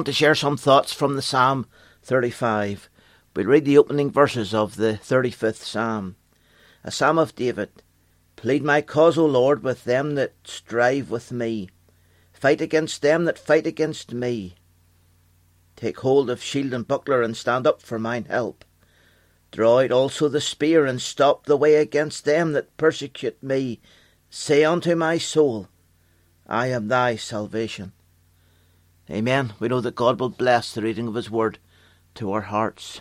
Want to share some thoughts from the Psalm 35. We'll read the opening verses of the 35th Psalm. A Psalm of David. Plead my cause, O Lord, with them that strive with me. Fight against them that fight against me. Take hold of shield and buckler, and stand up for mine help. Draw out also the spear, and stop the way against them that persecute me. Say unto my soul, I am thy salvation. Amen. We know that God will bless the reading of His Word to our hearts.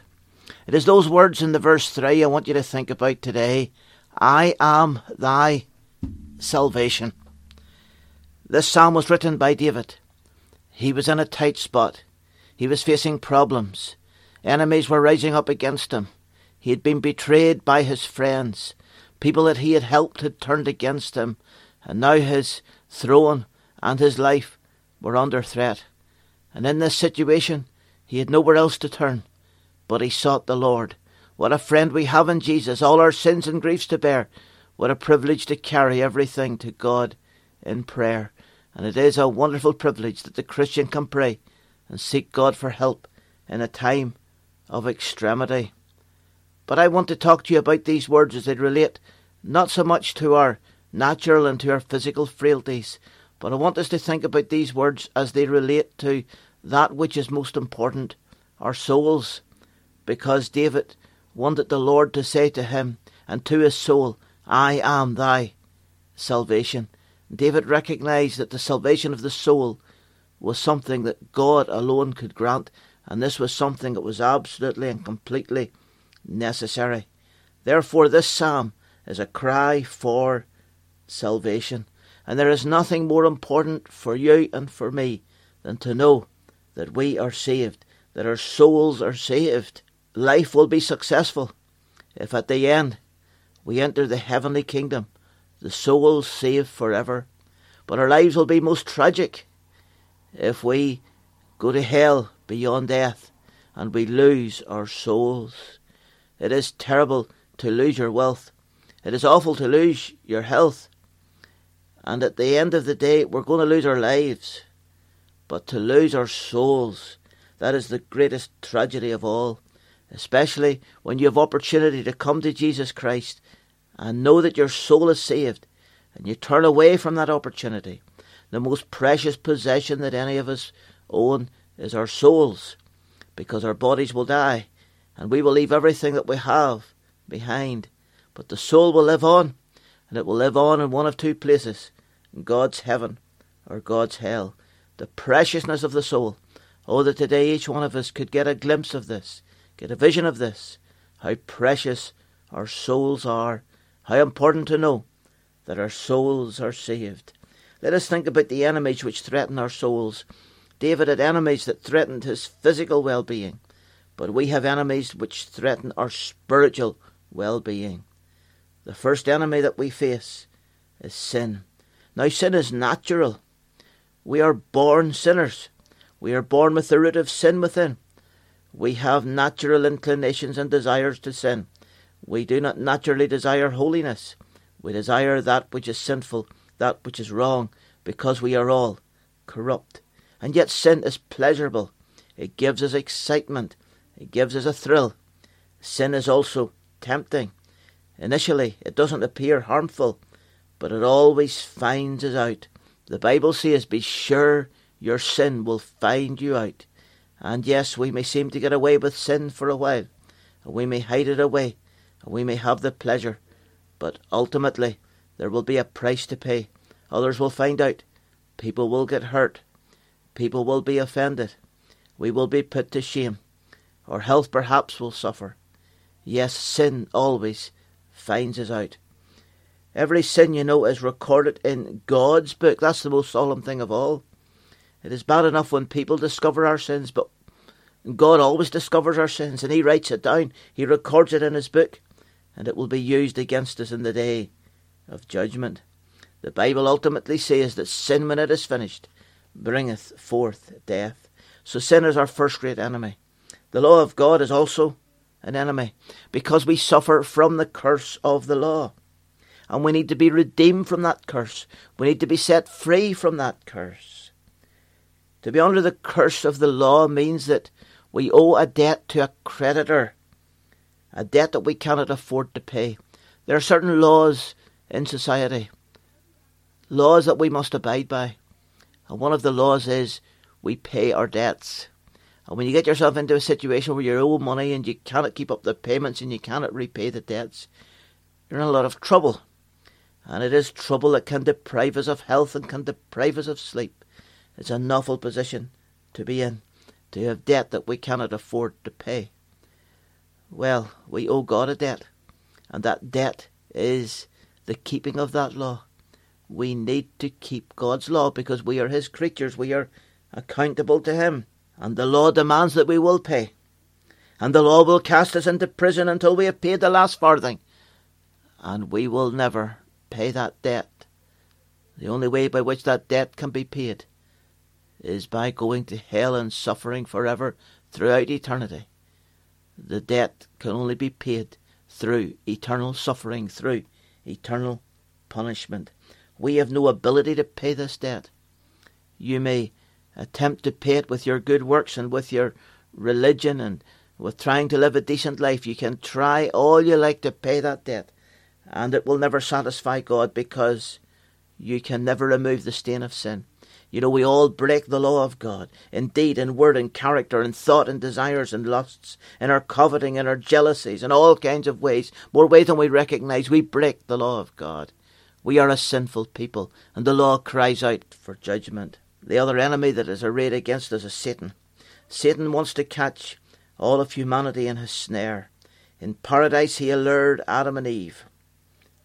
It is those words in the verse 3 I want you to think about today. I am thy salvation. This psalm was written by David. He was in a tight spot. He was facing problems. Enemies were rising up against him. He had been betrayed by his friends. People that he had helped had turned against him. And now his throne and his life were under threat. And in this situation, he had nowhere else to turn, but he sought the Lord. What a friend we have in Jesus, all our sins and griefs to bear. What a privilege to carry everything to God in prayer. And it is a wonderful privilege that the Christian can pray and seek God for help in a time of extremity. But I want to talk to you about these words as they relate not so much to our natural and to our physical frailties, but I want us to think about these words as they relate to that which is most important, our souls, because David wanted the Lord to say to him and to his soul, I am thy salvation. David recognized that the salvation of the soul was something that God alone could grant, and this was something that was absolutely and completely necessary. Therefore, this psalm is a cry for salvation. And there is nothing more important for you and for me than to know that we are saved, that our souls are saved. Life will be successful if at the end we enter the heavenly kingdom the souls saved forever. But our lives will be most tragic if we go to hell beyond death and we lose our souls. It is terrible to lose your wealth. It is awful to lose your health. And at the end of the day, we're going to lose our lives. But to lose our souls, that is the greatest tragedy of all, especially when you have opportunity to come to Jesus Christ and know that your soul is saved and you turn away from that opportunity. The most precious possession that any of us own is our souls, because our bodies will die and we will leave everything that we have behind. But the soul will live on, and it will live on in one of two places in God's heaven or God's hell. The preciousness of the soul. Oh, that today each one of us could get a glimpse of this, get a vision of this, how precious our souls are, how important to know that our souls are saved. Let us think about the enemies which threaten our souls. David had enemies that threatened his physical well being, but we have enemies which threaten our spiritual well being. The first enemy that we face is sin. Now, sin is natural. We are born sinners. We are born with the root of sin within. We have natural inclinations and desires to sin. We do not naturally desire holiness. We desire that which is sinful, that which is wrong, because we are all corrupt. And yet sin is pleasurable. It gives us excitement. It gives us a thrill. Sin is also tempting. Initially, it doesn't appear harmful, but it always finds us out. The Bible says, Be sure your sin will find you out. And yes, we may seem to get away with sin for a while, and we may hide it away, and we may have the pleasure, but ultimately there will be a price to pay. Others will find out. People will get hurt. People will be offended. We will be put to shame. Our health perhaps will suffer. Yes, sin always finds us out. Every sin, you know, is recorded in God's book. That's the most solemn thing of all. It is bad enough when people discover our sins, but God always discovers our sins and He writes it down. He records it in His book, and it will be used against us in the day of judgment. The Bible ultimately says that sin, when it is finished, bringeth forth death. So sin is our first great enemy. The law of God is also an enemy because we suffer from the curse of the law. And we need to be redeemed from that curse. We need to be set free from that curse. To be under the curse of the law means that we owe a debt to a creditor, a debt that we cannot afford to pay. There are certain laws in society, laws that we must abide by. And one of the laws is we pay our debts. And when you get yourself into a situation where you owe money and you cannot keep up the payments and you cannot repay the debts, you're in a lot of trouble. And it is trouble that can deprive us of health and can deprive us of sleep. It's an awful position to be in, to have debt that we cannot afford to pay. Well, we owe God a debt, and that debt is the keeping of that law. We need to keep God's law because we are His creatures. We are accountable to Him. And the law demands that we will pay. And the law will cast us into prison until we have paid the last farthing. And we will never pay that debt. The only way by which that debt can be paid is by going to hell and suffering forever throughout eternity. The debt can only be paid through eternal suffering, through eternal punishment. We have no ability to pay this debt. You may attempt to pay it with your good works and with your religion and with trying to live a decent life. You can try all you like to pay that debt, and it will never satisfy God because you can never remove the stain of sin. You know, we all break the law of God indeed, in word and character in thought and desires and lusts, in our coveting and our jealousies, in all kinds of ways, more ways than we recognize. We break the law of God. We are a sinful people, and the law cries out for judgment. The other enemy that is arrayed against us is Satan. Satan wants to catch all of humanity in his snare. In paradise, he allured Adam and Eve.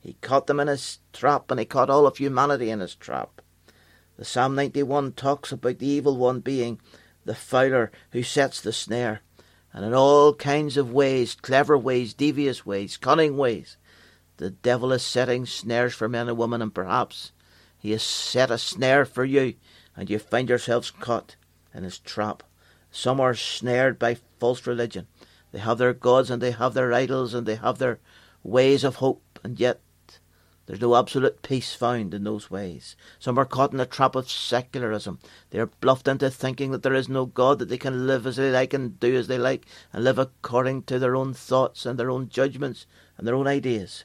He caught them in his trap, and he caught all of humanity in his trap. The Psalm 91 talks about the evil one being the fowler who sets the snare, and in all kinds of ways, clever ways, devious ways, cunning ways, The devil is setting snares for men and women, and perhaps he has set a snare for you, and you find yourselves caught in his trap. Some are snared by false religion. They have their gods and they have their idols and they have their ways of hope, and yet there's no absolute peace found in those ways. Some are caught in the trap of secularism. They are bluffed into thinking that there is no God, that they can live as they like and do as they like, and live according to their own thoughts and their own judgments and their own ideas.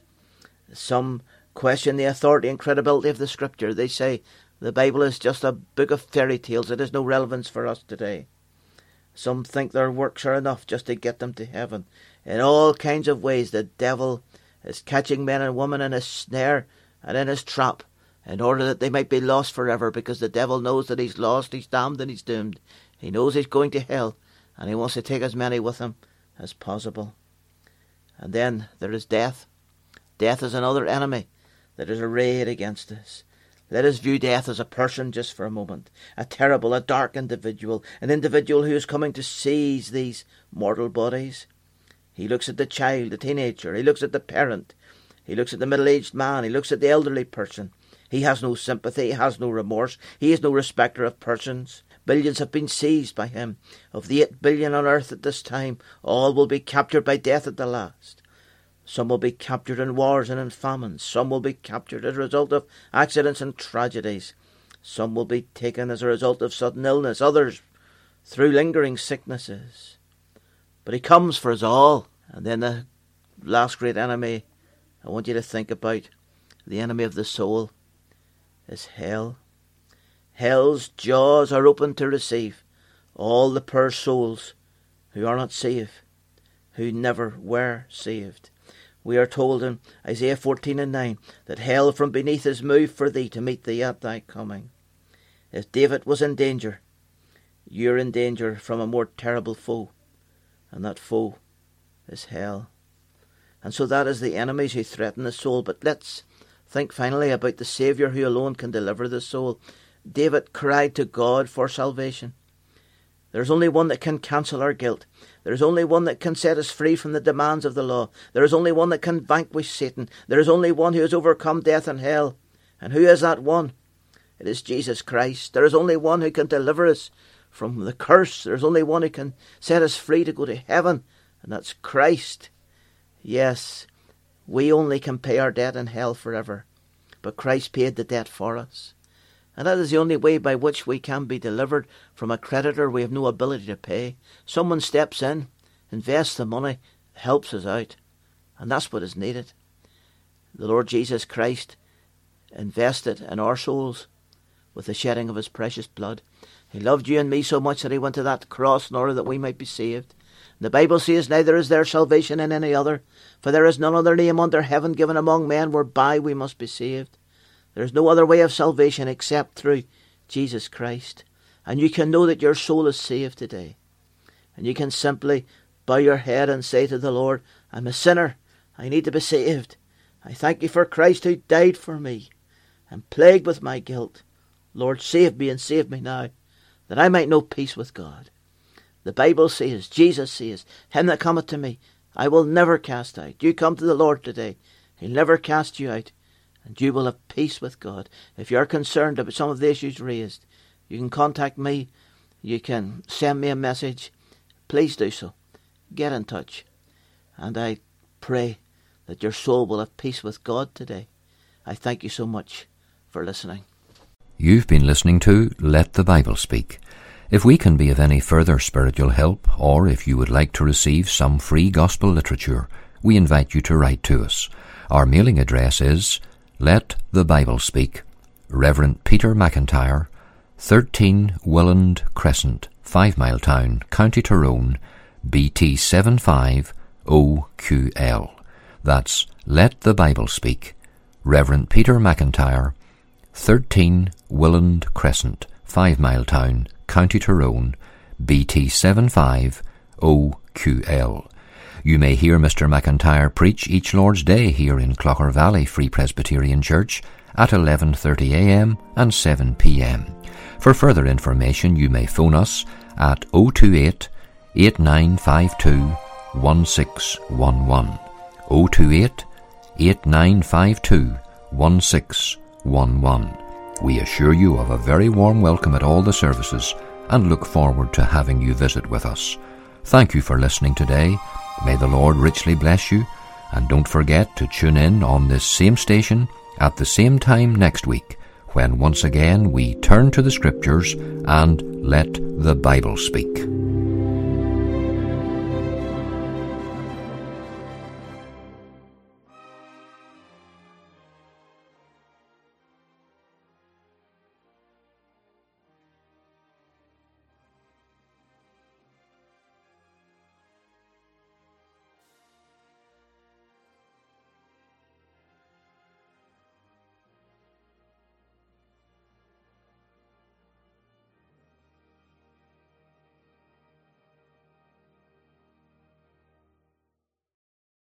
Some question the authority and credibility of the Scripture. They say the Bible is just a book of fairy tales. It has no relevance for us today. Some think their works are enough just to get them to heaven. In all kinds of ways, the devil is catching men and women in his snare and in his trap in order that they might be lost forever because the devil knows that he's lost, he's damned, and he's doomed. He knows he's going to hell and he wants to take as many with him as possible. And then there is death. Death is another enemy that is arrayed against us. Let us view death as a person just for a moment, a terrible, a dark individual, an individual who is coming to seize these mortal bodies. He looks at the child, the teenager. He looks at the parent. He looks at the middle aged man. He looks at the elderly person. He has no sympathy. He has no remorse. He is no respecter of persons. Billions have been seized by him. Of the eight billion on earth at this time, all will be captured by death at the last. Some will be captured in wars and in famines. Some will be captured as a result of accidents and tragedies. Some will be taken as a result of sudden illness. Others through lingering sicknesses. But he comes for us all. And then the last great enemy I want you to think about, the enemy of the soul, is hell. Hell's jaws are open to receive all the poor souls who are not saved, who never were saved. We are told in Isaiah 14 and 9 that hell from beneath is moved for thee to meet thee at thy coming. If David was in danger, you're in danger from a more terrible foe and that foe is hell. And so that is the enemies who threaten the soul. But let's think finally about the Saviour who alone can deliver the soul. David cried to God for salvation. There is only one that can cancel our guilt. There is only one that can set us free from the demands of the law. There is only one that can vanquish Satan. There is only one who has overcome death and hell. And who is that one? It is Jesus Christ. There is only one who can deliver us from the curse. There's only one who can set us free to go to heaven, and that's Christ. Yes, we only can pay our debt in hell forever, but Christ paid the debt for us. And that is the only way by which we can be delivered from a creditor we have no ability to pay. Someone steps in, invests the money, helps us out, and that's what is needed. The Lord Jesus Christ invested in our souls with the shedding of his precious blood. He loved you and me so much that he went to that cross in order that we might be saved. The Bible says, Neither is there salvation in any other, for there is none other name under heaven given among men whereby we must be saved. There is no other way of salvation except through Jesus Christ. And you can know that your soul is saved today. And you can simply bow your head and say to the Lord, I'm a sinner. I need to be saved. I thank you for Christ who died for me. I'm plagued with my guilt. Lord, save me and save me now that I might know peace with God. The Bible says, Jesus says, Him that cometh to me, I will never cast out. You come to the Lord today, He'll never cast you out, and you will have peace with God. If you're concerned about some of the issues raised, you can contact me, you can send me a message. Please do so. Get in touch. And I pray that your soul will have peace with God today. I thank you so much for listening. You've been listening to Let the Bible Speak. If we can be of any further spiritual help, or if you would like to receive some free gospel literature, we invite you to write to us. Our mailing address is Let the Bible Speak, Reverend Peter McIntyre, 13 Willand Crescent, Fivemiletown, County Tyrone, BT 75OQL. That's Let the Bible Speak, Reverend Peter McIntyre, 13 Willand Crescent, Fivemiletown, County Tyrone, BT 75OQL. You may hear Mr. McIntyre preach each Lord's Day here in Clogher Valley Free Presbyterian Church at 11.30am and 7pm. For further information you may phone us at 028 8952 1611 028 8952 1611. We assure you of a very warm welcome at all the services and look forward to having you visit with us. Thank you for listening today. May the Lord richly bless you, and don't forget to tune in on this same station at the same time next week when once again we turn to the Scriptures and let the Bible speak.